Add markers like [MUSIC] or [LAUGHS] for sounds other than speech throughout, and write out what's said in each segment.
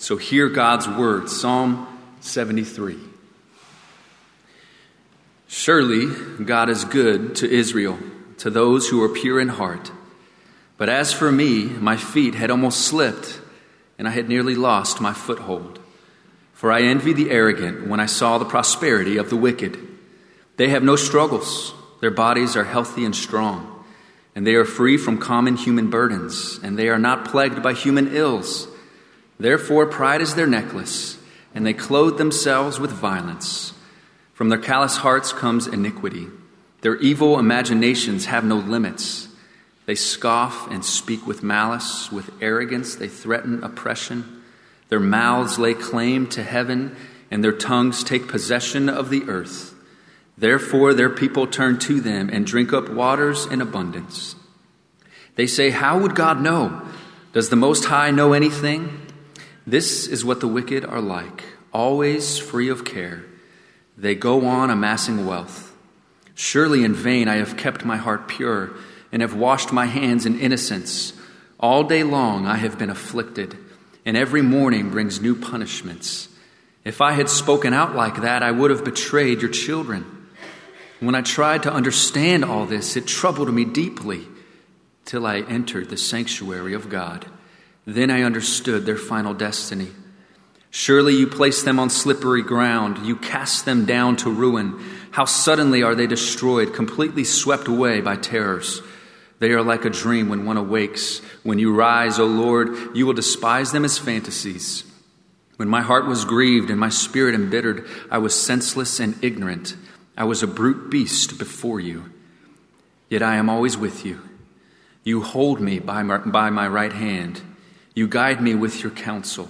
So hear God's word, Psalm 73. Surely God is good to Israel, to those who are pure in heart. But as for me, my feet had almost slipped, and I had nearly lost my foothold. For I envy the arrogant when I saw the prosperity of the wicked. They have no struggles, their bodies are healthy and strong, and they are free from common human burdens, and they are not plagued by human ills. Therefore, pride is their necklace, and they clothe themselves with violence. From their callous hearts comes iniquity. Their evil imaginations have no limits. They scoff and speak with malice. With arrogance, they threaten oppression. Their mouths lay claim to heaven, and their tongues take possession of the earth. Therefore, their people turn to them and drink up waters in abundance. They say, How would God know? Does the Most High know anything? This is what the wicked are like, always free of care. They go on amassing wealth. Surely in vain I have kept my heart pure and have washed my hands in innocence. All day long I have been afflicted, and every morning brings new punishments. If I had spoken out like that, I would have betrayed your children. When I tried to understand all this, it troubled me deeply till I entered the sanctuary of God. Then I understood their final destiny. Surely you place them on slippery ground, you cast them down to ruin. How suddenly are they destroyed, completely swept away by terrors. They are like a dream when one awakes. When you rise, O Lord, you will despise them as fantasies. When my heart was grieved and my spirit embittered, I was senseless and ignorant. I was a brute beast before you. Yet I am always with you. You hold me by my, by my right hand. You guide me with your counsel,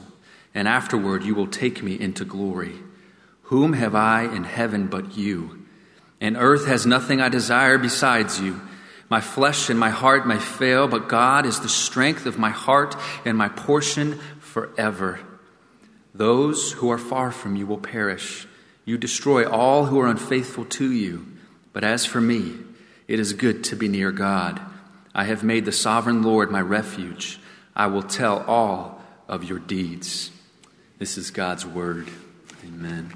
and afterward you will take me into glory. Whom have I in heaven but you? And earth has nothing I desire besides you. My flesh and my heart may fail, but God is the strength of my heart and my portion forever. Those who are far from you will perish. You destroy all who are unfaithful to you. But as for me, it is good to be near God. I have made the sovereign Lord my refuge. I will tell all of your deeds. This is God's word. Amen.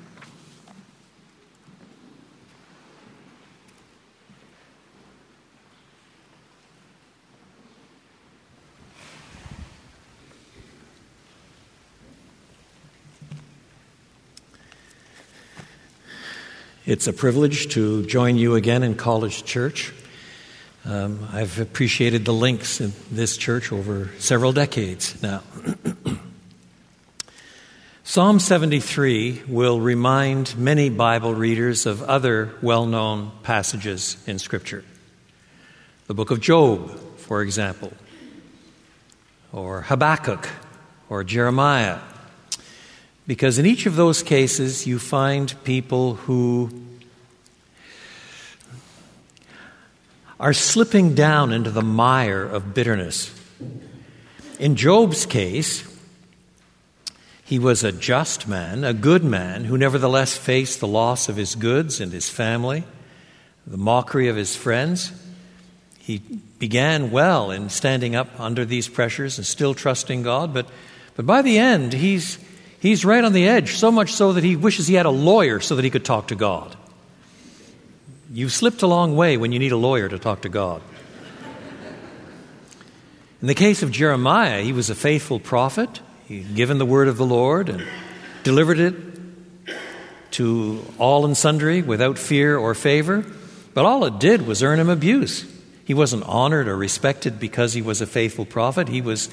It's a privilege to join you again in College Church. Um, I've appreciated the links in this church over several decades now. [CLEARS THROAT] Psalm 73 will remind many Bible readers of other well known passages in Scripture. The book of Job, for example, or Habakkuk, or Jeremiah. Because in each of those cases, you find people who are slipping down into the mire of bitterness. In Job's case, he was a just man, a good man, who nevertheless faced the loss of his goods and his family, the mockery of his friends. He began well in standing up under these pressures and still trusting God, but, but by the end, he's, he's right on the edge, so much so that he wishes he had a lawyer so that he could talk to God. You've slipped a long way when you need a lawyer to talk to God. In the case of Jeremiah, he was a faithful prophet. He'd given the word of the Lord and delivered it to all and sundry without fear or favor. But all it did was earn him abuse. He wasn't honored or respected because he was a faithful prophet. He was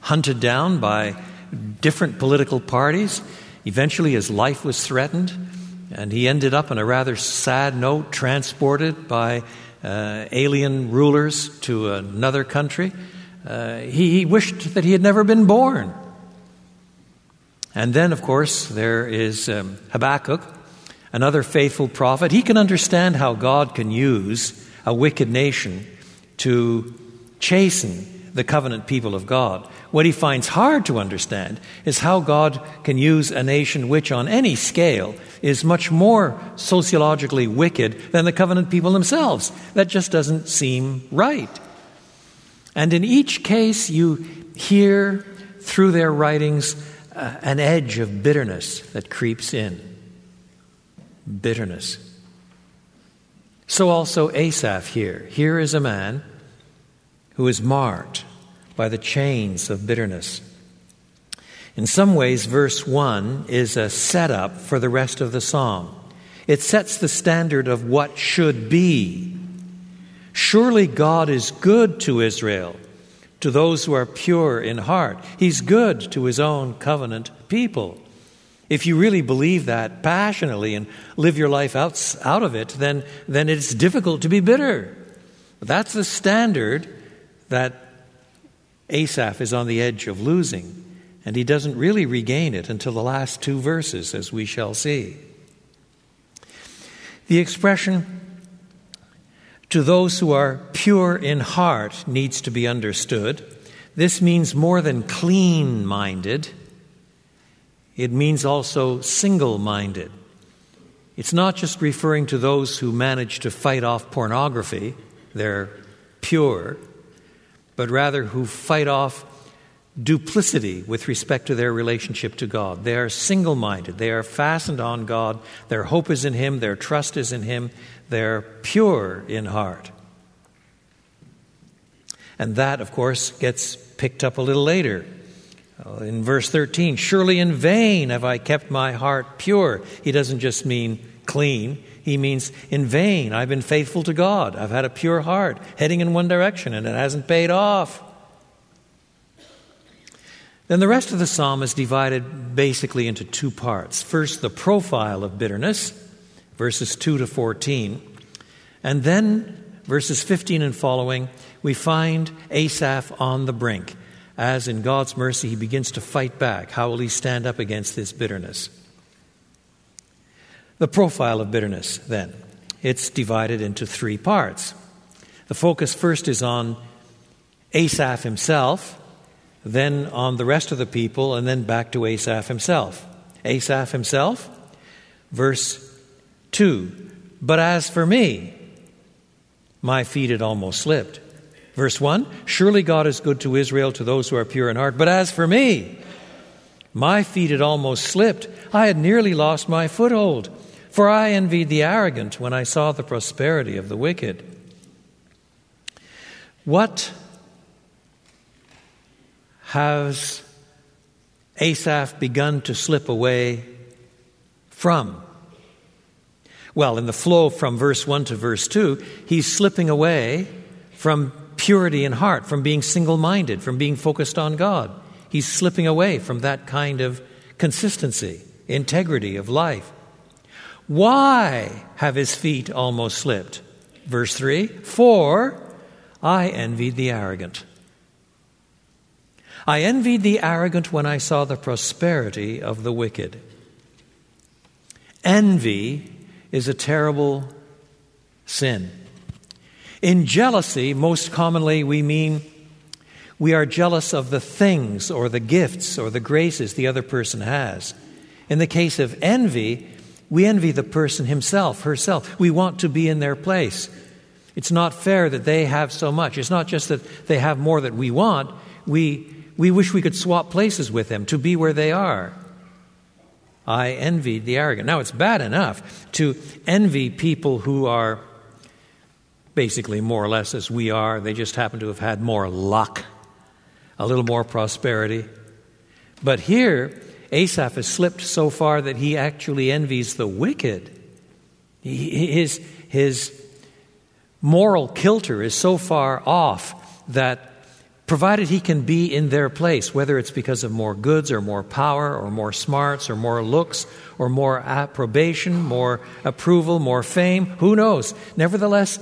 hunted down by different political parties. Eventually, his life was threatened. And he ended up on a rather sad note, transported by uh, alien rulers to another country. Uh, he, he wished that he had never been born. And then, of course, there is um, Habakkuk, another faithful prophet. He can understand how God can use a wicked nation to chasten the covenant people of God. What he finds hard to understand is how God can use a nation which, on any scale, is much more sociologically wicked than the covenant people themselves. That just doesn't seem right. And in each case, you hear through their writings uh, an edge of bitterness that creeps in. Bitterness. So also Asaph here. Here is a man who is marked by the chains of bitterness. In some ways, verse 1 is a setup for the rest of the psalm. It sets the standard of what should be. Surely God is good to Israel, to those who are pure in heart. He's good to his own covenant people. If you really believe that passionately and live your life out, out of it, then, then it's difficult to be bitter. That's the standard that Asaph is on the edge of losing, and he doesn't really regain it until the last two verses, as we shall see. The expression, to those who are pure in heart, needs to be understood. This means more than clean minded, it means also single minded. It's not just referring to those who manage to fight off pornography, they're pure, but rather who fight off duplicity with respect to their relationship to God. They are single minded, they are fastened on God, their hope is in Him, their trust is in Him, they're pure in heart. And that, of course, gets picked up a little later. Uh, in verse 13, surely in vain have I kept my heart pure. He doesn't just mean clean, he means in vain I've been faithful to God. I've had a pure heart, heading in one direction, and it hasn't paid off. Then the rest of the psalm is divided basically into two parts. First, the profile of bitterness, verses 2 to 14. And then, verses 15 and following, we find Asaph on the brink. As in God's mercy, he begins to fight back. How will he stand up against this bitterness? The profile of bitterness, then, it's divided into three parts. The focus first is on Asaph himself then on the rest of the people, and then back to Asaph himself. Asaph himself, verse 2 But as for me, my feet had almost slipped. Verse 1 Surely God is good to Israel, to those who are pure in heart. But as for me, my feet had almost slipped. I had nearly lost my foothold. For I envied the arrogant when I saw the prosperity of the wicked. What has Asaph begun to slip away from? Well, in the flow from verse 1 to verse 2, he's slipping away from purity in heart, from being single minded, from being focused on God. He's slipping away from that kind of consistency, integrity of life. Why have his feet almost slipped? Verse 3 For I envied the arrogant. I envied the arrogant when I saw the prosperity of the wicked. Envy is a terrible sin. In jealousy, most commonly we mean we are jealous of the things or the gifts or the graces the other person has. In the case of envy, we envy the person himself, herself. We want to be in their place. It's not fair that they have so much. It's not just that they have more that we want. We we wish we could swap places with them to be where they are. I envied the arrogant. Now, it's bad enough to envy people who are basically more or less as we are. They just happen to have had more luck, a little more prosperity. But here, Asaph has slipped so far that he actually envies the wicked. His, his moral kilter is so far off that provided he can be in their place, whether it's because of more goods or more power or more smarts or more looks or more approbation, more approval, more fame, who knows? Nevertheless,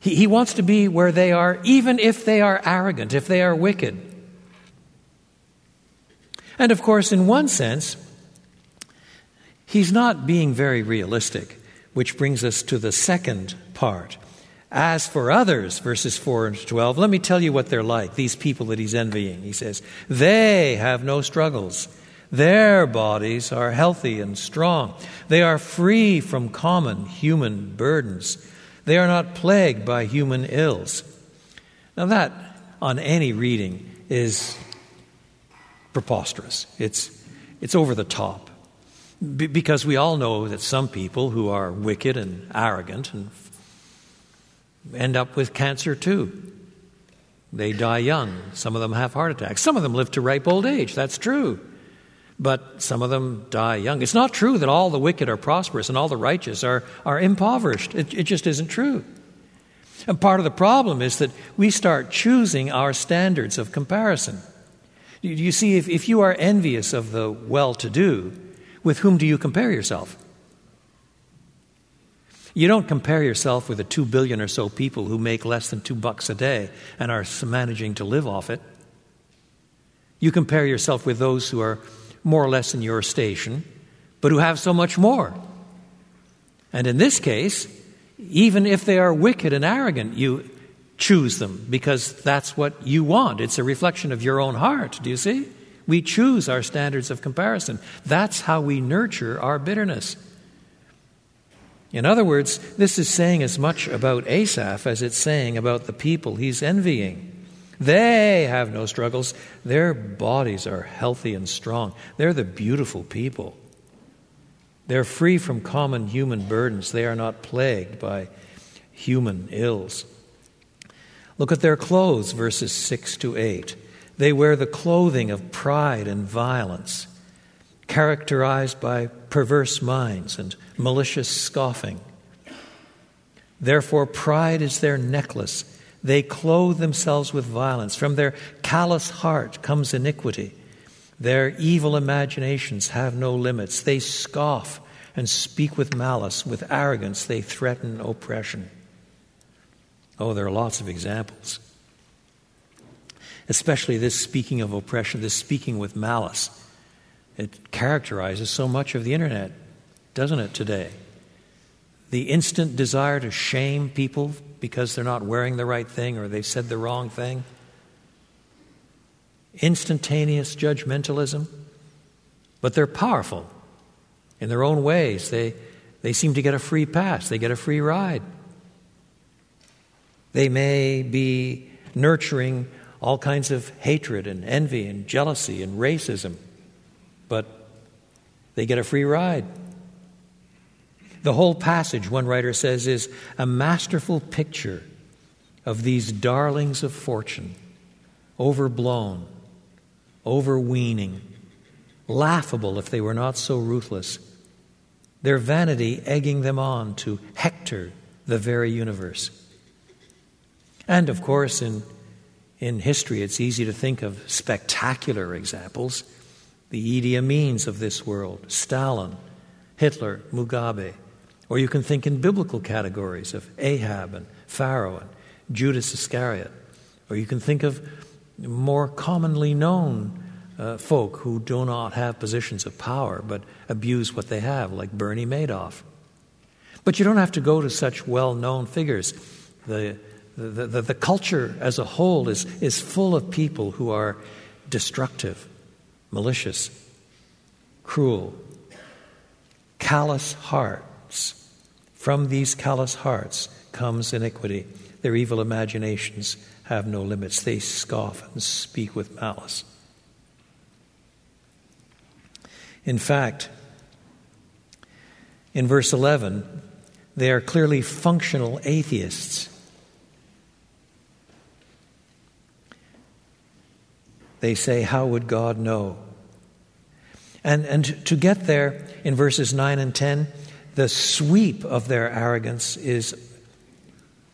he, he wants to be where they are, even if they are arrogant, if they are wicked. And of course, in one sense, he's not being very realistic, which brings us to the second part. As for others, verses 4 and 12, let me tell you what they're like, these people that he's envying. He says, They have no struggles. Their bodies are healthy and strong. They are free from common human burdens. They are not plagued by human ills. Now, that, on any reading, is preposterous. It's, it's over the top. Be- because we all know that some people who are wicked and arrogant and end up with cancer too. They die young. Some of them have heart attacks. Some of them live to ripe old age. That's true. But some of them die young. It's not true that all the wicked are prosperous and all the righteous are, are impoverished. It, it just isn't true. And part of the problem is that we start choosing our standards of comparison. You see, if, if you are envious of the well to do, with whom do you compare yourself? You don't compare yourself with the two billion or so people who make less than two bucks a day and are managing to live off it. You compare yourself with those who are more or less in your station, but who have so much more. And in this case, even if they are wicked and arrogant, you choose them because that's what you want. It's a reflection of your own heart. Do you see? We choose our standards of comparison. That's how we nurture our bitterness. In other words, this is saying as much about Asaph as it's saying about the people he's envying. They have no struggles. Their bodies are healthy and strong. They're the beautiful people. They're free from common human burdens. They are not plagued by human ills. Look at their clothes, verses 6 to 8. They wear the clothing of pride and violence, characterized by perverse minds and malicious scoffing. Therefore, pride is their necklace. They clothe themselves with violence. From their callous heart comes iniquity. Their evil imaginations have no limits. They scoff and speak with malice. With arrogance, they threaten oppression. Oh, there are lots of examples especially this speaking of oppression, this speaking with malice. It characterizes so much of the internet, doesn't it, today? The instant desire to shame people because they're not wearing the right thing or they've said the wrong thing. Instantaneous judgmentalism. But they're powerful in their own ways. They, they seem to get a free pass, they get a free ride. They may be nurturing all kinds of hatred and envy and jealousy and racism, but they get a free ride. The whole passage, one writer says, is a masterful picture of these darlings of fortune, overblown, overweening, laughable if they were not so ruthless, their vanity egging them on to hector the very universe. And of course, in in history, it's easy to think of spectacular examples. The Idi Amins of this world, Stalin, Hitler, Mugabe. Or you can think in biblical categories of Ahab and Pharaoh and Judas Iscariot. Or you can think of more commonly known uh, folk who do not have positions of power but abuse what they have, like Bernie Madoff. But you don't have to go to such well known figures. The the, the, the, culture as a whole is, is full of people who are destructive, malicious, cruel, callous hearts. From these callous hearts comes iniquity. Their evil imaginations have no limits. They scoff and speak with malice. In fact, in verse 11, they are clearly functional atheists. They say, How would God know? And, and to get there in verses 9 and 10, the sweep of their arrogance is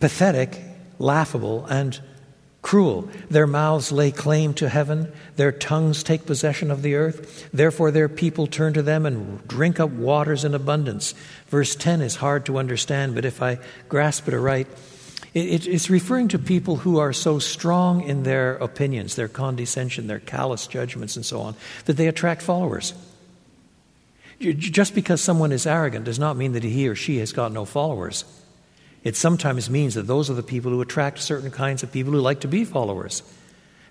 pathetic, laughable, and cruel. Their mouths lay claim to heaven, their tongues take possession of the earth. Therefore, their people turn to them and drink up waters in abundance. Verse 10 is hard to understand, but if I grasp it aright, it's referring to people who are so strong in their opinions, their condescension, their callous judgments, and so on, that they attract followers. Just because someone is arrogant does not mean that he or she has got no followers. It sometimes means that those are the people who attract certain kinds of people who like to be followers.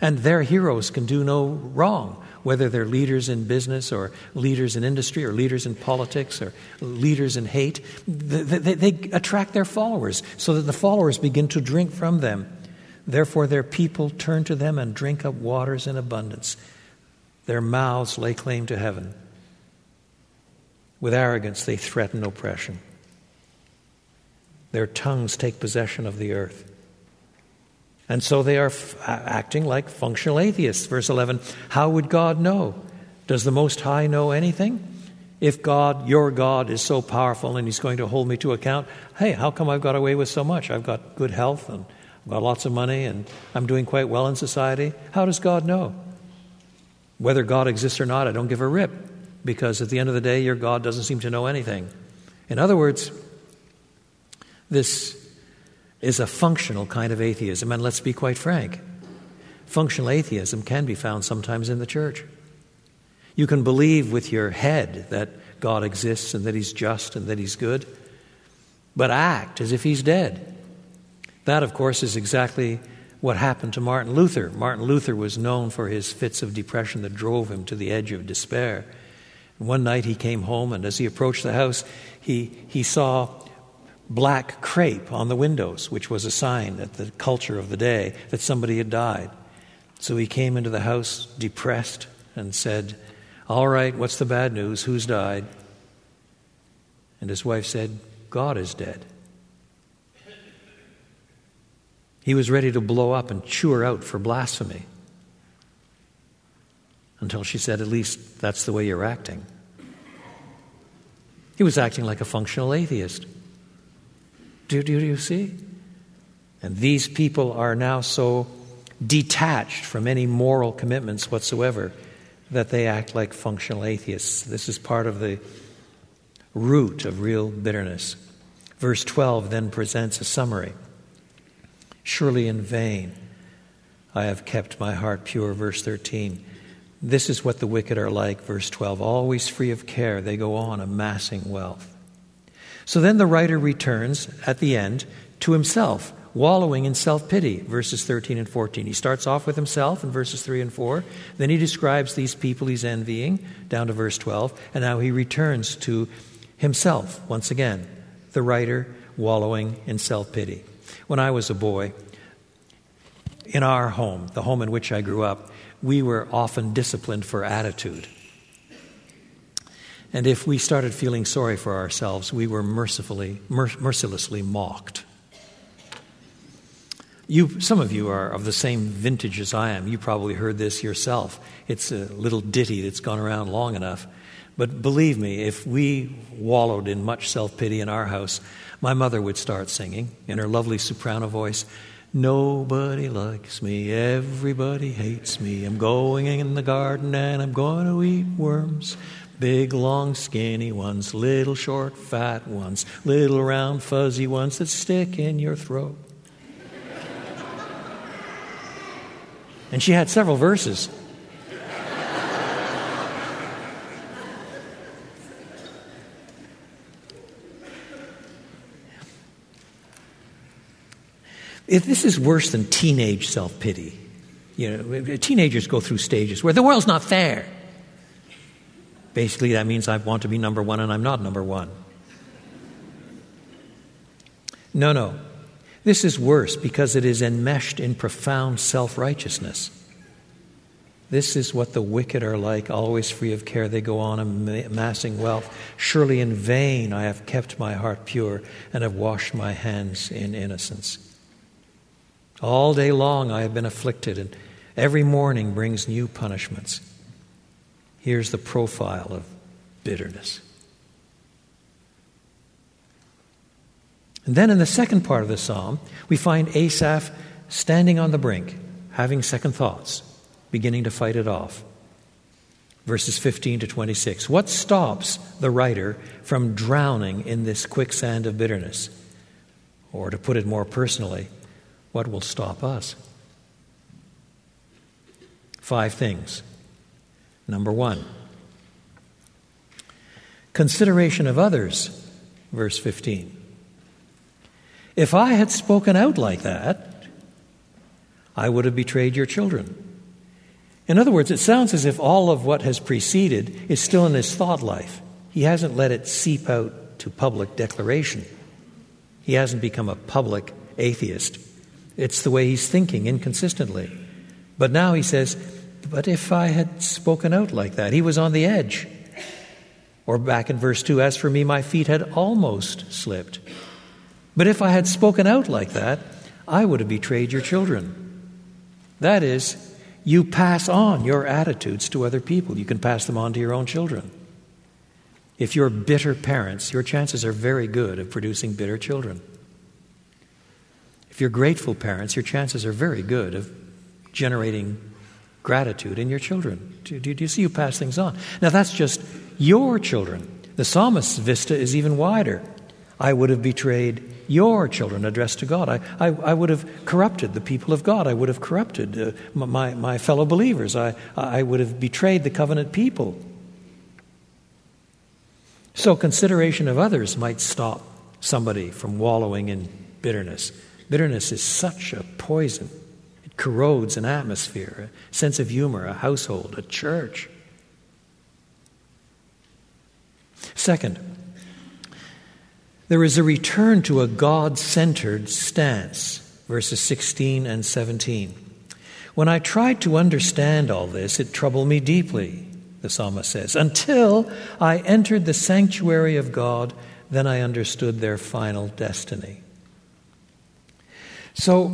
And their heroes can do no wrong whether they're leaders in business or leaders in industry or leaders in politics or leaders in hate. They, they, they attract their followers so that the followers begin to drink from them. Therefore, their people turn to them and drink up waters in abundance. Their mouths lay claim to heaven. With arrogance, they threaten oppression. Their tongues take possession of the earth. And so they are f- acting like functional atheists. Verse 11 How would God know? Does the Most High know anything? If God, your God, is so powerful and He's going to hold me to account, hey, how come I've got away with so much? I've got good health and I've got lots of money and I'm doing quite well in society. How does God know? Whether God exists or not, I don't give a rip because at the end of the day, your God doesn't seem to know anything. In other words, this is a functional kind of atheism, and let's be quite frank. Functional atheism can be found sometimes in the church. You can believe with your head that God exists and that He's just and that He's good, but act as if He's dead. That, of course, is exactly what happened to Martin Luther. Martin Luther was known for his fits of depression that drove him to the edge of despair. One night he came home, and as he approached the house, he, he saw black crepe on the windows, which was a sign that the culture of the day that somebody had died. So he came into the house depressed and said, All right, what's the bad news? Who's died? And his wife said, God is dead. He was ready to blow up and chew her out for blasphemy. Until she said, At least that's the way you're acting. He was acting like a functional atheist. Do, do, do you see? And these people are now so detached from any moral commitments whatsoever that they act like functional atheists. This is part of the root of real bitterness. Verse 12 then presents a summary. Surely in vain I have kept my heart pure. Verse 13. This is what the wicked are like. Verse 12. Always free of care, they go on amassing wealth. So then the writer returns at the end to himself, wallowing in self pity, verses 13 and 14. He starts off with himself in verses 3 and 4. Then he describes these people he's envying, down to verse 12. And now he returns to himself once again, the writer wallowing in self pity. When I was a boy, in our home, the home in which I grew up, we were often disciplined for attitude. And if we started feeling sorry for ourselves, we were mercifully, mercilessly mocked. You, some of you are of the same vintage as I am. You probably heard this yourself. It's a little ditty that's gone around long enough. But believe me, if we wallowed in much self pity in our house, my mother would start singing in her lovely soprano voice Nobody likes me, everybody hates me. I'm going in the garden and I'm going to eat worms. Big, long, skinny ones, little, short, fat ones, little, round, fuzzy ones that stick in your throat. and she had several verses. If this is worse than teenage self pity. You know, teenagers go through stages where the world's not fair. Basically, that means I want to be number one and I'm not number one. No, no. This is worse because it is enmeshed in profound self righteousness. This is what the wicked are like, always free of care. They go on amassing wealth. Surely in vain I have kept my heart pure and have washed my hands in innocence. All day long I have been afflicted, and every morning brings new punishments. Here's the profile of bitterness. And then in the second part of the psalm, we find Asaph standing on the brink, having second thoughts, beginning to fight it off. Verses 15 to 26. What stops the writer from drowning in this quicksand of bitterness? Or to put it more personally, what will stop us? Five things. Number one, consideration of others, verse 15. If I had spoken out like that, I would have betrayed your children. In other words, it sounds as if all of what has preceded is still in his thought life. He hasn't let it seep out to public declaration. He hasn't become a public atheist. It's the way he's thinking inconsistently. But now he says, but if I had spoken out like that, he was on the edge. Or back in verse 2, as for me, my feet had almost slipped. But if I had spoken out like that, I would have betrayed your children. That is, you pass on your attitudes to other people. You can pass them on to your own children. If you're bitter parents, your chances are very good of producing bitter children. If you're grateful parents, your chances are very good of generating gratitude in your children. Do, do, do, you see you pass things on? Now, that's just your children. The psalmist's vista is even wider. I would have betrayed your children addressed to God. I, I, I would have corrupted the people of God. I would have corrupted uh, my, my fellow believers. I, I would have betrayed the covenant people. So, consideration of others might stop somebody from wallowing in bitterness. Bitterness is such a poison, corrodes an atmosphere, a sense of humor, a household, a church. Second, there is a return to a God centered stance, verses 16 and 17. When I tried to understand all this, it troubled me deeply, the psalmist says. Until I entered the sanctuary of God, then I understood their final destiny. So,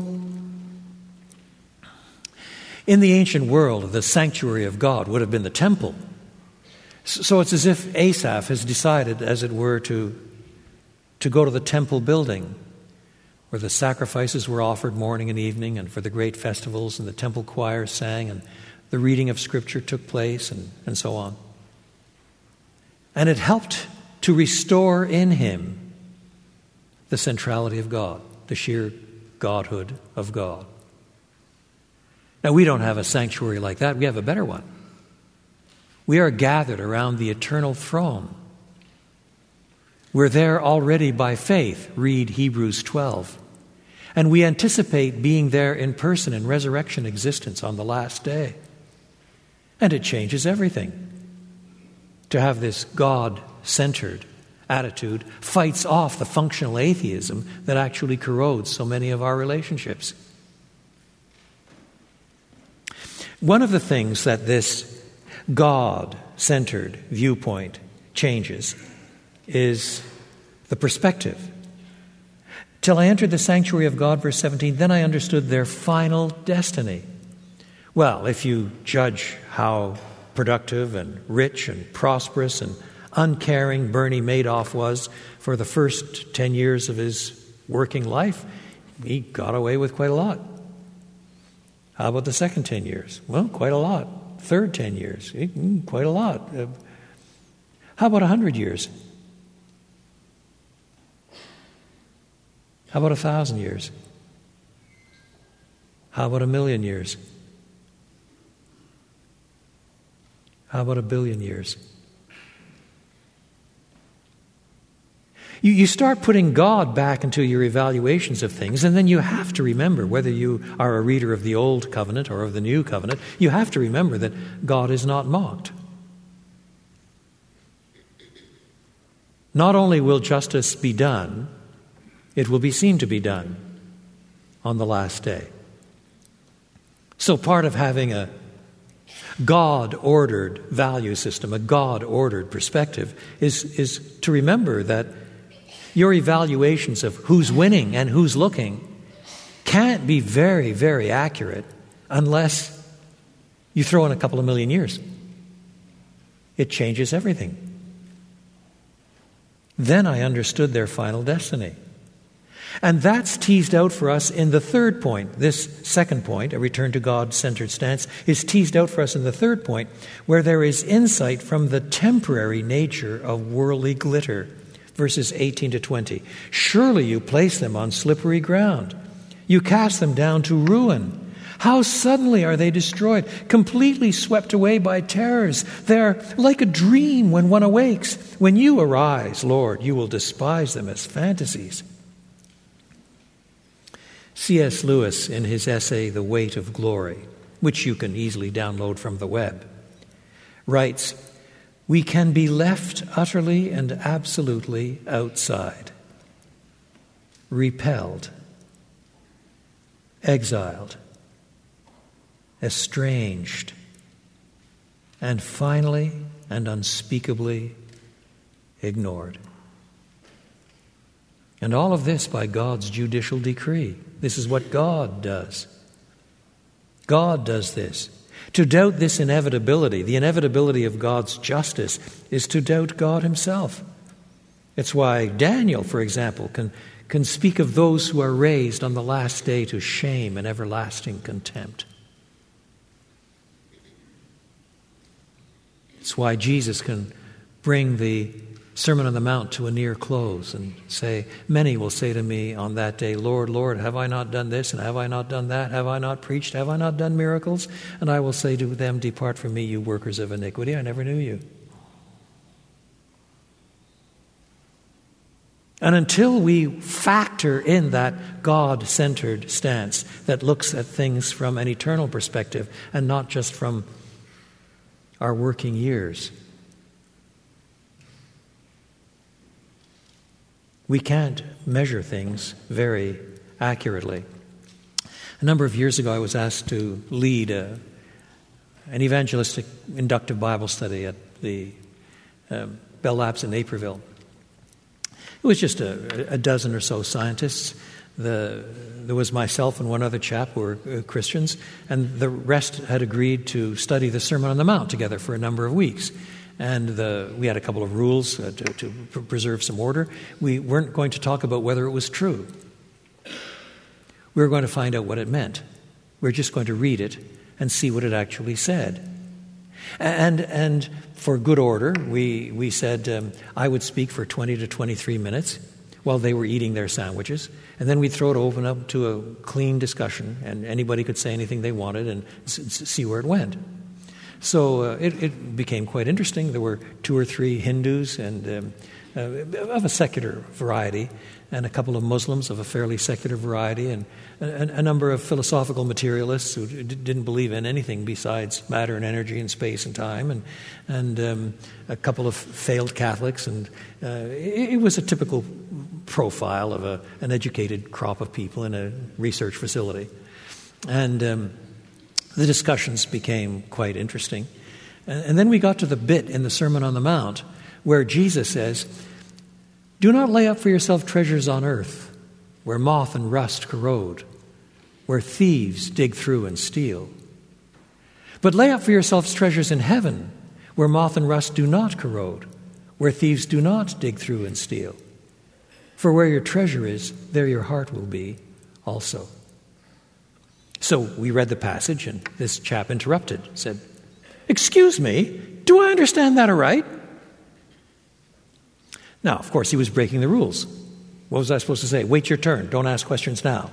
in the ancient world, the sanctuary of God would have been the temple. So it's as if Asaph has decided, as it were, to to go to the temple building where the sacrifices were offered morning and evening, and for the great festivals, and the temple choir sang, and the reading of Scripture took place, and, and so on. And it helped to restore in him the centrality of God, the sheer Godhood of God. Now, we don't have a sanctuary like that, we have a better one. We are gathered around the eternal throne we're there already by faith. Read Hebrews 12. And we anticipate being there in person in resurrection existence on the last day. And it changes everything. To have this God centered attitude fights off the functional atheism that actually corrodes so many of our relationships. One of the things that this God centered viewpoint changes is the perspective. Till I entered the sanctuary of God, verse 17, then I understood their final destiny. Well, if you judge how productive and rich and prosperous and uncaring Bernie Madoff was for the first 10 years of his working life, he got away with quite a lot. How about the second 10 years? Well, quite a lot. Third 10 years, mm, quite a lot. Uh, how about 100 years? How about a thousand years? How about a million years? How about a billion years? You, you start putting God back into your evaluations of things, and then you have to remember, whether you are a reader of the Old Covenant or of the New Covenant, you have to remember that God is not mocked. Not only will justice be done, it will be seen to be done on the last day. So, part of having a God ordered value system, a God ordered perspective, is, is to remember that your evaluations of who's winning and who's looking can't be very, very accurate unless you throw in a couple of million years. It changes everything. Then I understood their final destiny. And that's teased out for us in the third point. This second point, a return to God centered stance, is teased out for us in the third point, where there is insight from the temporary nature of worldly glitter. Verses 18 to 20. Surely you place them on slippery ground, you cast them down to ruin. How suddenly are they destroyed, completely swept away by terrors. They're like a dream when one awakes. When you arise, Lord, you will despise them as fantasies. C.S. Lewis, in his essay, The Weight of Glory, which you can easily download from the web, writes We can be left utterly and absolutely outside, repelled, exiled, estranged, and finally and unspeakably ignored. And all of this by God's judicial decree. This is what God does. God does this. To doubt this inevitability, the inevitability of God's justice, is to doubt God Himself. It's why Daniel, for example, can, can speak of those who are raised on the last day to shame and everlasting contempt. It's why Jesus can bring the Sermon on the Mount to a near close and say, Many will say to me on that day, Lord, Lord, have I not done this and have I not done that? Have I not preached? Have I not done miracles? And I will say to them, Depart from me, you workers of iniquity. I never knew you. And until we factor in that God centered stance that looks at things from an eternal perspective and not just from our working years, we can't measure things very accurately. A number of years ago, I was asked to lead a, an evangelistic inductive Bible study at the um, Bell Labs in Naperville. It was just a, a dozen or so scientists. The, there was myself and one other chap who were uh, Christians, and the rest had agreed to study the Sermon on the Mount together for a number of weeks and the, we had a couple of rules uh, to, to preserve some order. We weren't going to talk about whether it was true. We were going to find out what it meant. We we're just going to read it and see what it actually said. And, and for good order, we, we said um, I would speak for 20 to 23 minutes while they were eating their sandwiches. And then we'd throw it open up to a clean discussion, and anybody could say anything they wanted and see where it went. So uh, it, it, became quite interesting. There were two or three Hindus and um, uh, of a secular variety, and a couple of Muslims of a fairly secular variety, and a, a number of philosophical materialists who d- didn't believe in anything besides matter and energy and space and time, and, and um, a couple of failed Catholics. And uh, it, it, was a typical profile of a, an educated crop of people in a research facility. And um, the discussions became quite interesting. And then we got to the bit in the Sermon on the Mount where Jesus says, Do not lay up for yourself treasures on earth, where moth and rust corrode, where thieves dig through and steal. But lay up for yourselves treasures in heaven, where moth and rust do not corrode, where thieves do not dig through and steal. For where your treasure is, there your heart will be also. So we read the passage, and this chap interrupted, said, Excuse me, do I understand that aright? Now, of course, he was breaking the rules. What was I supposed to say? Wait your turn, don't ask questions now.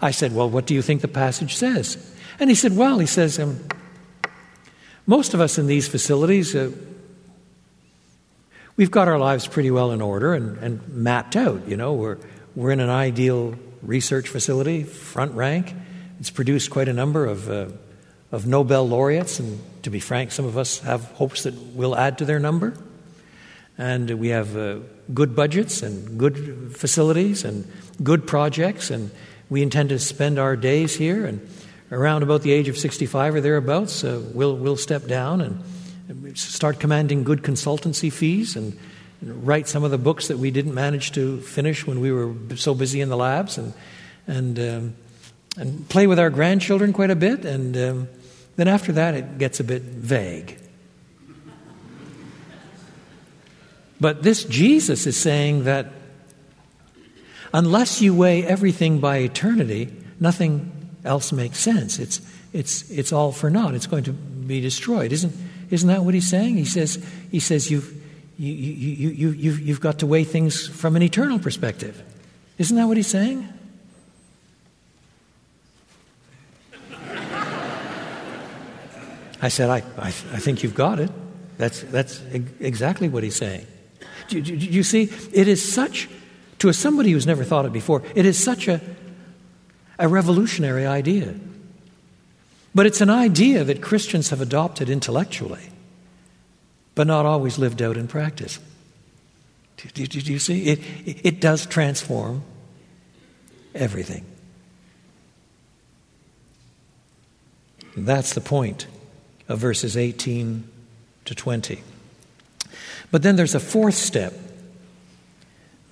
I said, Well, what do you think the passage says? And he said, Well, he says, um, most of us in these facilities, uh, we've got our lives pretty well in order and, and mapped out. You know, we're, we're in an ideal research facility, front rank. It's produced quite a number of, uh, of Nobel laureates, and to be frank, some of us have hopes that we'll add to their number. And we have uh, good budgets and good facilities and good projects, and we intend to spend our days here. And around about the age of 65 or thereabouts, uh, we'll, we'll step down and start commanding good consultancy fees and write some of the books that we didn't manage to finish when we were so busy in the labs, and and um, and play with our grandchildren quite a bit, and um, then after that it gets a bit vague. But this Jesus is saying that unless you weigh everything by eternity, nothing else makes sense. It's it's it's all for naught. It's going to be destroyed. Isn't isn't that what he's saying? He says he says you've you, you, you, you, you've got to weigh things from an eternal perspective. Isn't that what he's saying? I said, I, I, I, think you've got it. That's, that's exactly what he's saying. Do, do, do, you see? It is such, to somebody who's never thought it before, it is such a, a revolutionary idea. But it's an idea that Christians have adopted intellectually but not always lived out in practice. Do, do, do you see? It, it does transform everything. And that's the point of verses 18 to 20. But then there's a fourth step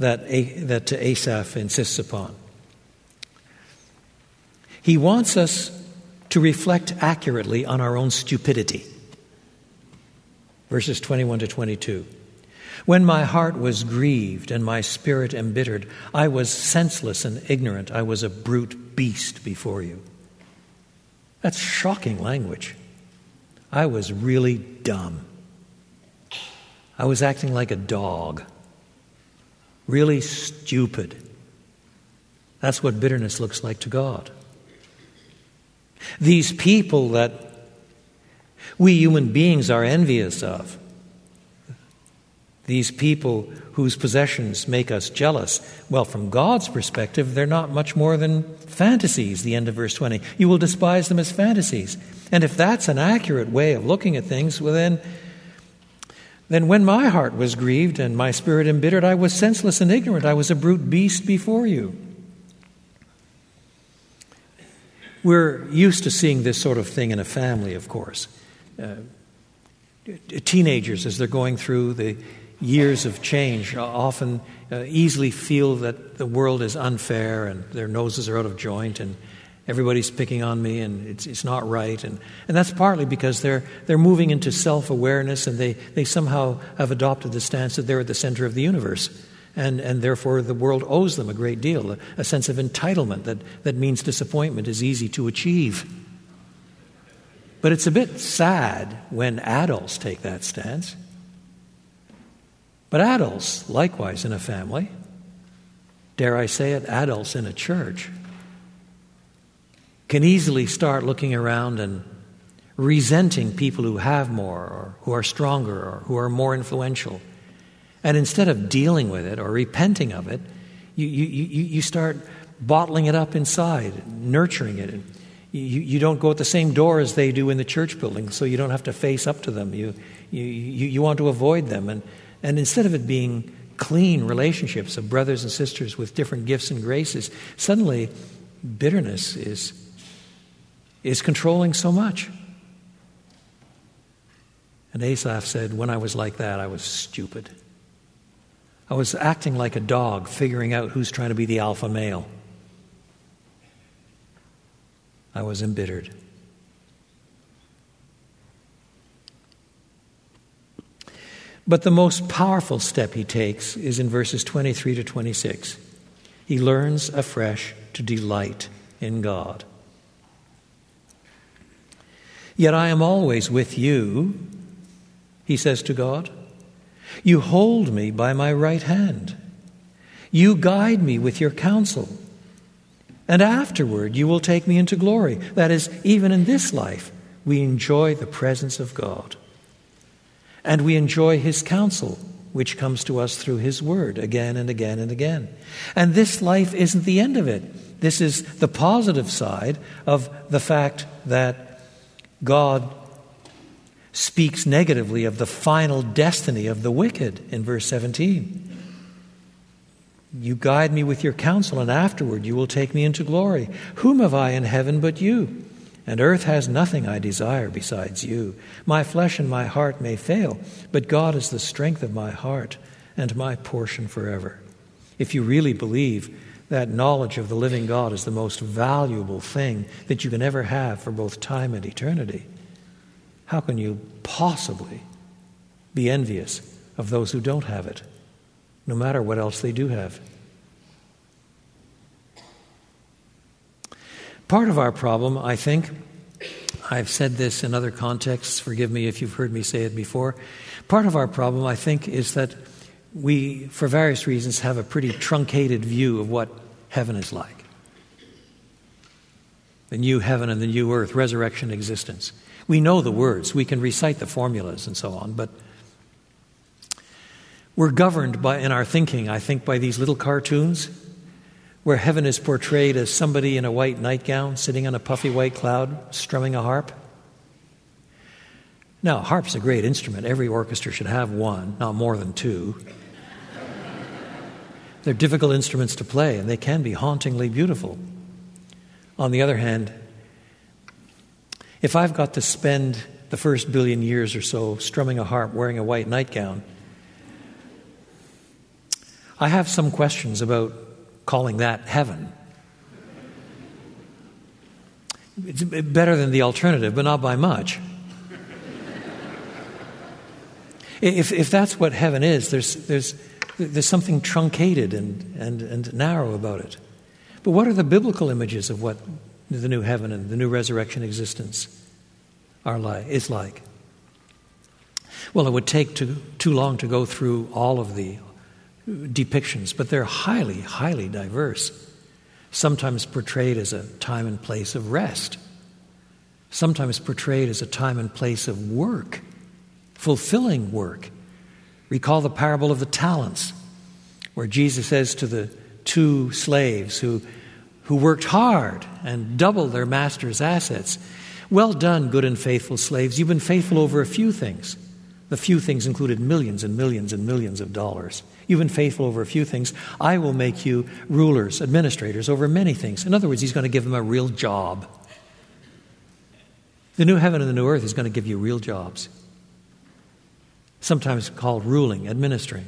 that, that Asaph insists upon. He wants us to reflect accurately on our own stupidity. Verses 21 to 22. When my heart was grieved and my spirit embittered, I was senseless and ignorant. I was a brute beast before you. That's shocking language. I was really dumb. I was acting like a dog, really stupid. That's what bitterness looks like to God. These people that we human beings are envious of, these people whose possessions make us jealous, well, from God's perspective, they're not much more than fantasies, the end of verse 20. You will despise them as fantasies. And if that's an accurate way of looking at things, well, then then when my heart was grieved and my spirit embittered, I was senseless and ignorant. I was a brute beast before you. We're used to seeing this sort of thing in a family, of course. Uh, teenagers, as they're going through the years of change, often uh, easily feel that the world is unfair and their noses are out of joint and everybody's picking on me and it's, it's not right. And, and that's partly because they're, they're moving into self awareness and they, they somehow have adopted the stance that they're at the center of the universe. And, and therefore, the world owes them a great deal, a, a sense of entitlement that, that means disappointment is easy to achieve. But it's a bit sad when adults take that stance. But adults, likewise, in a family, dare I say it, adults in a church, can easily start looking around and resenting people who have more or who are stronger or who are more influential. And instead of dealing with it or repenting of it, you, you, you, you start bottling it up inside, nurturing it. You, you don't go at the same door as they do in the church building, so you don't have to face up to them. You, you, you, want to avoid them. And, and instead of it being clean relationships of brothers and sisters with different gifts and graces, suddenly bitterness is is controlling so much. And Asaph said, When I was like that, I was stupid. I was acting like a dog, figuring out who's trying to be the alpha male. I was embittered. But the most powerful step he takes is in verses 23 to 26. He learns afresh to delight in God. Yet I am always with you, he says to God. You hold me by my right hand. You guide me with your counsel. And afterward, you will take me into glory. That is, even in this life, we enjoy the presence of God. And we enjoy his counsel, which comes to us through his word again and again and again. And this life isn't the end of it. This is the positive side of the fact that God speaks negatively of the final destiny of the wicked in verse 17. You guide me with your counsel, and afterward you will take me into glory. Whom have I in heaven but you? And earth has nothing I desire besides you. My flesh and my heart may fail, but God is the strength of my heart and my portion forever. If you really believe that knowledge of the living God is the most valuable thing that you can ever have for both time and eternity. How can you possibly be envious of those who don't have it, no matter what else they do have? Part of our problem, I think, I've said this in other contexts, forgive me if you've heard me say it before. Part of our problem, I think, is that we, for various reasons, have a pretty truncated view of what heaven is like the new heaven and the new earth, resurrection existence. We know the words, we can recite the formulas and so on, but we're governed by, in our thinking, I think, by these little cartoons where heaven is portrayed as somebody in a white nightgown sitting on a puffy white cloud strumming a harp. Now, harp's a great instrument. Every orchestra should have one, not more than two. They're difficult instruments to play, and they can be hauntingly beautiful. On the other hand, if I've got to spend the first billion years or so, strumming a harp, wearing a white nightgown. I have some questions about calling that heaven. It's better than the alternative, but not by much. if, if that's what heaven is, there's, there's, there's something truncated and, and, and narrow about it. But what are the biblical images of what the new heaven and the new resurrection existence are like, is like? Well, it would take too, too long to go through all of the depictions, but they're highly, highly diverse. Sometimes portrayed as a time and place of rest, sometimes portrayed as a time and place of work, fulfilling work. Recall the parable of the talents, where Jesus says to the two slaves who, who worked hard and doubled their master's assets, Well done, good and faithful slaves. You've been faithful over a few things. The few things included millions and millions and millions of dollars. You've been faithful over a few things. I will make you rulers, administrators over many things. In other words, he's going to give them a real job. The new heaven and the new earth is going to give you real jobs, sometimes called ruling, administering.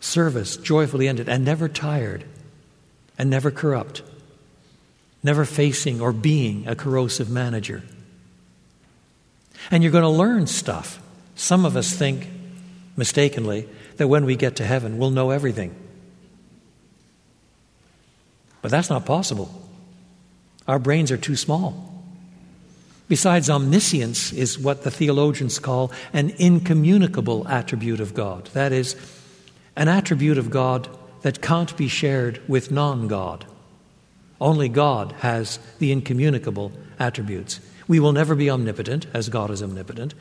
Service joyfully ended and never tired and never corrupt, never facing or being a corrosive manager. And you're going to learn stuff. Some of us think mistakenly that when we get to heaven, we'll know everything. But that's not possible. Our brains are too small. Besides, omniscience is what the theologians call an incommunicable attribute of God. That is, an attribute of God that can't be shared with non God. Only God has the incommunicable attributes. We will never be omnipotent, as God is omnipotent.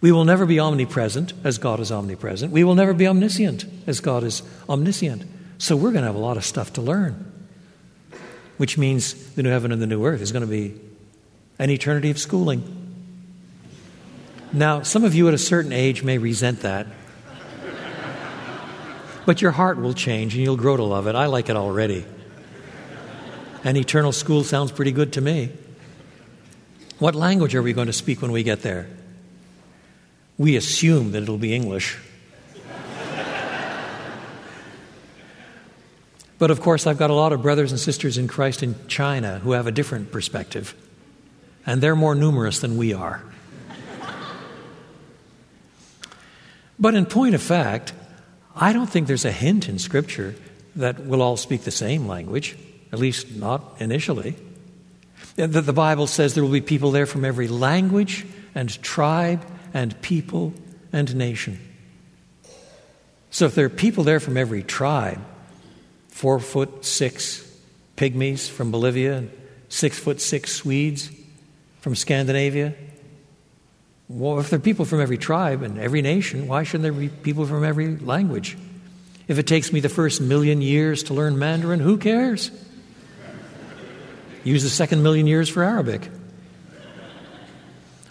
We will never be omnipresent as God is omnipresent. We will never be omniscient as God is omniscient. So we're going to have a lot of stuff to learn, which means the new heaven and the new earth is going to be an eternity of schooling. Now, some of you at a certain age may resent that, but your heart will change and you'll grow to love it. I like it already. And eternal school sounds pretty good to me. What language are we going to speak when we get there? we assume that it'll be English. [LAUGHS] but of course, I've got a lot of brothers and sisters in Christ in China who have a different perspective, and they're more numerous than we are. [LAUGHS] but in point of fact, I don't think there's a hint in Scripture that we'll all speak the same language, at least not initially. The, the Bible says there will be people there from every language and tribe and people and nation. So if there are people there from every tribe, four foot six pygmies from Bolivia, and six foot six Swedes from Scandinavia, well, if there are people from every tribe and every nation, why shouldn't there be people from every language? If it takes me the first million years to learn Mandarin, who cares? Use the second million years for Arabic.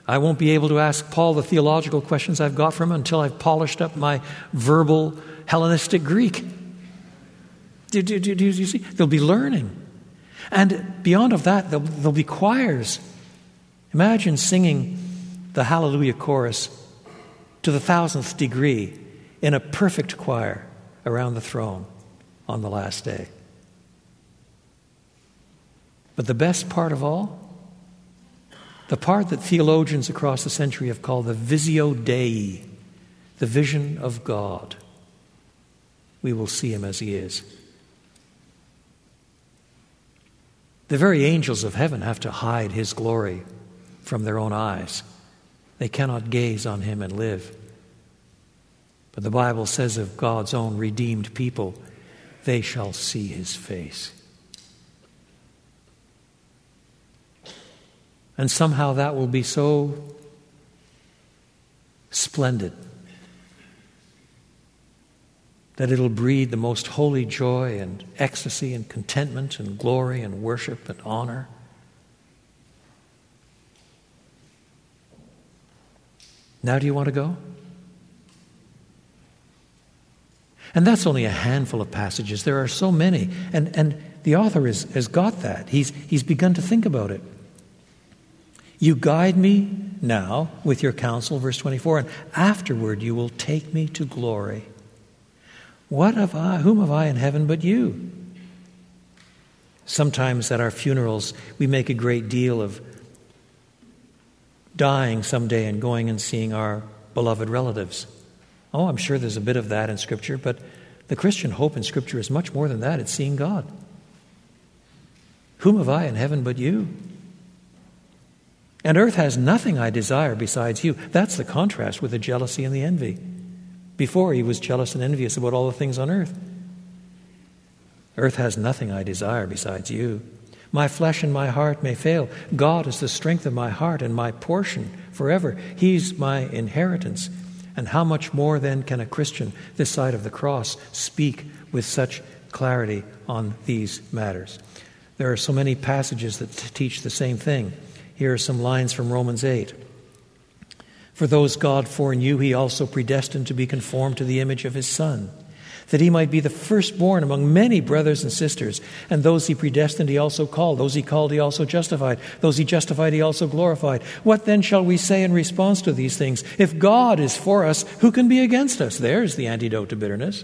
I won't be able to ask Paul the theological questions I've got from him until I've polished up my verbal Hellenistic Greek. Do, do, do, do you see? They'll be learning. And beyond of that, there'll, there'll be choirs. Imagine singing the Hallelujah chorus to the thousandth degree in a perfect choir around the throne on the last day. But the best part of all the part that theologians across the century have called the visio Dei, the vision of God. We will see him as he is. The very angels of heaven have to hide his glory from their own eyes. They cannot gaze on him and live. But the Bible says of God's own redeemed people, they shall see his face. And somehow that will be so splendid that it'll breed the most holy joy and ecstasy and contentment and glory and worship and honor. Now, do you want to go? And that's only a handful of passages. There are so many. And, and the author is, has got that. He's, he's begun to think about it. You guide me now with your counsel, verse 24, and afterward you will take me to glory. What have I, whom have I in heaven but you? Sometimes at our funerals, we make a great deal of dying someday and going and seeing our beloved relatives. Oh, I'm sure there's a bit of that in Scripture, but the Christian hope in Scripture is much more than that it's seeing God. Whom have I in heaven but you? And earth has nothing I desire besides you. That's the contrast with the jealousy and the envy. Before, he was jealous and envious about all the things on earth. Earth has nothing I desire besides you. My flesh and my heart may fail. God is the strength of my heart and my portion forever. He's my inheritance. And how much more then can a Christian this side of the cross speak with such clarity on these matters? There are so many passages that teach the same thing. Here are some lines from Romans 8. For those God foreknew, he also predestined to be conformed to the image of his Son that he might be the firstborn among many brothers and sisters. And those he predestined, he also called. Those he called, he also justified. Those he justified, he also glorified. What then shall we say in response to these things? If God is for us, who can be against us? There's the antidote to bitterness.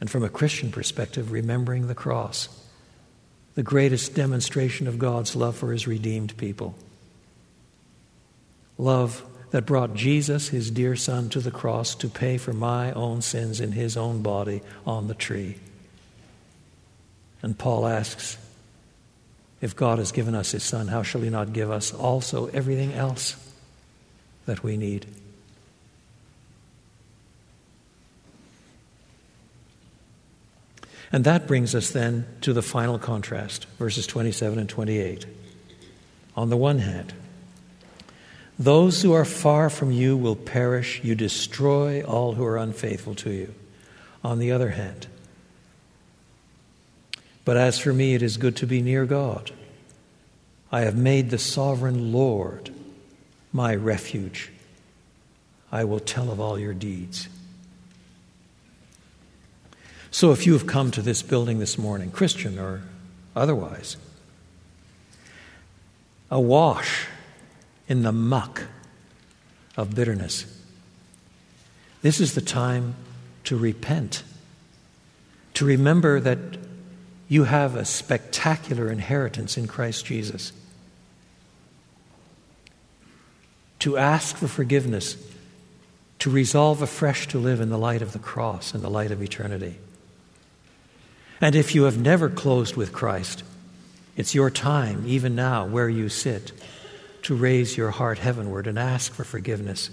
and from a Christian perspective, remembering the cross, the greatest demonstration of God's love for his redeemed people. Love that brought Jesus, his dear son, to the cross to pay for my own sins in his own body on the tree. And Paul asks, if God has given us his son, how shall he not give us also everything else that we need? And that brings us then to the final contrast, verses 27 and 28. On the one hand, those who are far from you will perish. You destroy all who are unfaithful to you. On the other hand, but as for me, it is good to be near God. I have made the sovereign Lord my refuge. I will tell of all your deeds. So, if you have come to this building this morning, Christian or otherwise, awash in the muck of bitterness. This is the time to repent, to remember that you have a spectacular inheritance in Christ Jesus, to ask for forgiveness, to resolve afresh to live in the light of the cross and the light of eternity. And if you have never closed with Christ, it's your time, even now, where you sit to raise your heart heavenward and ask for forgiveness.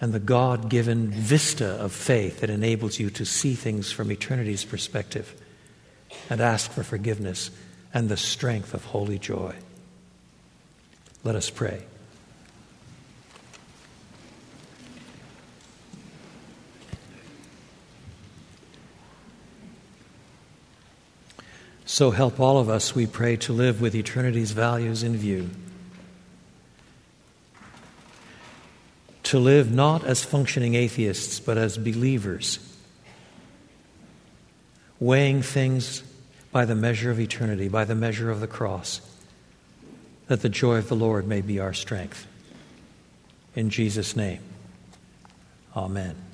And the God given vista of faith that enables you to see things from eternity's perspective and ask for forgiveness and the strength of holy joy. Let us pray. So help all of us, we pray, to live with eternity's values in view. To live not as functioning atheists, but as believers, weighing things by the measure of eternity, by the measure of the cross, that the joy of the Lord may be our strength. In Jesus' name, amen.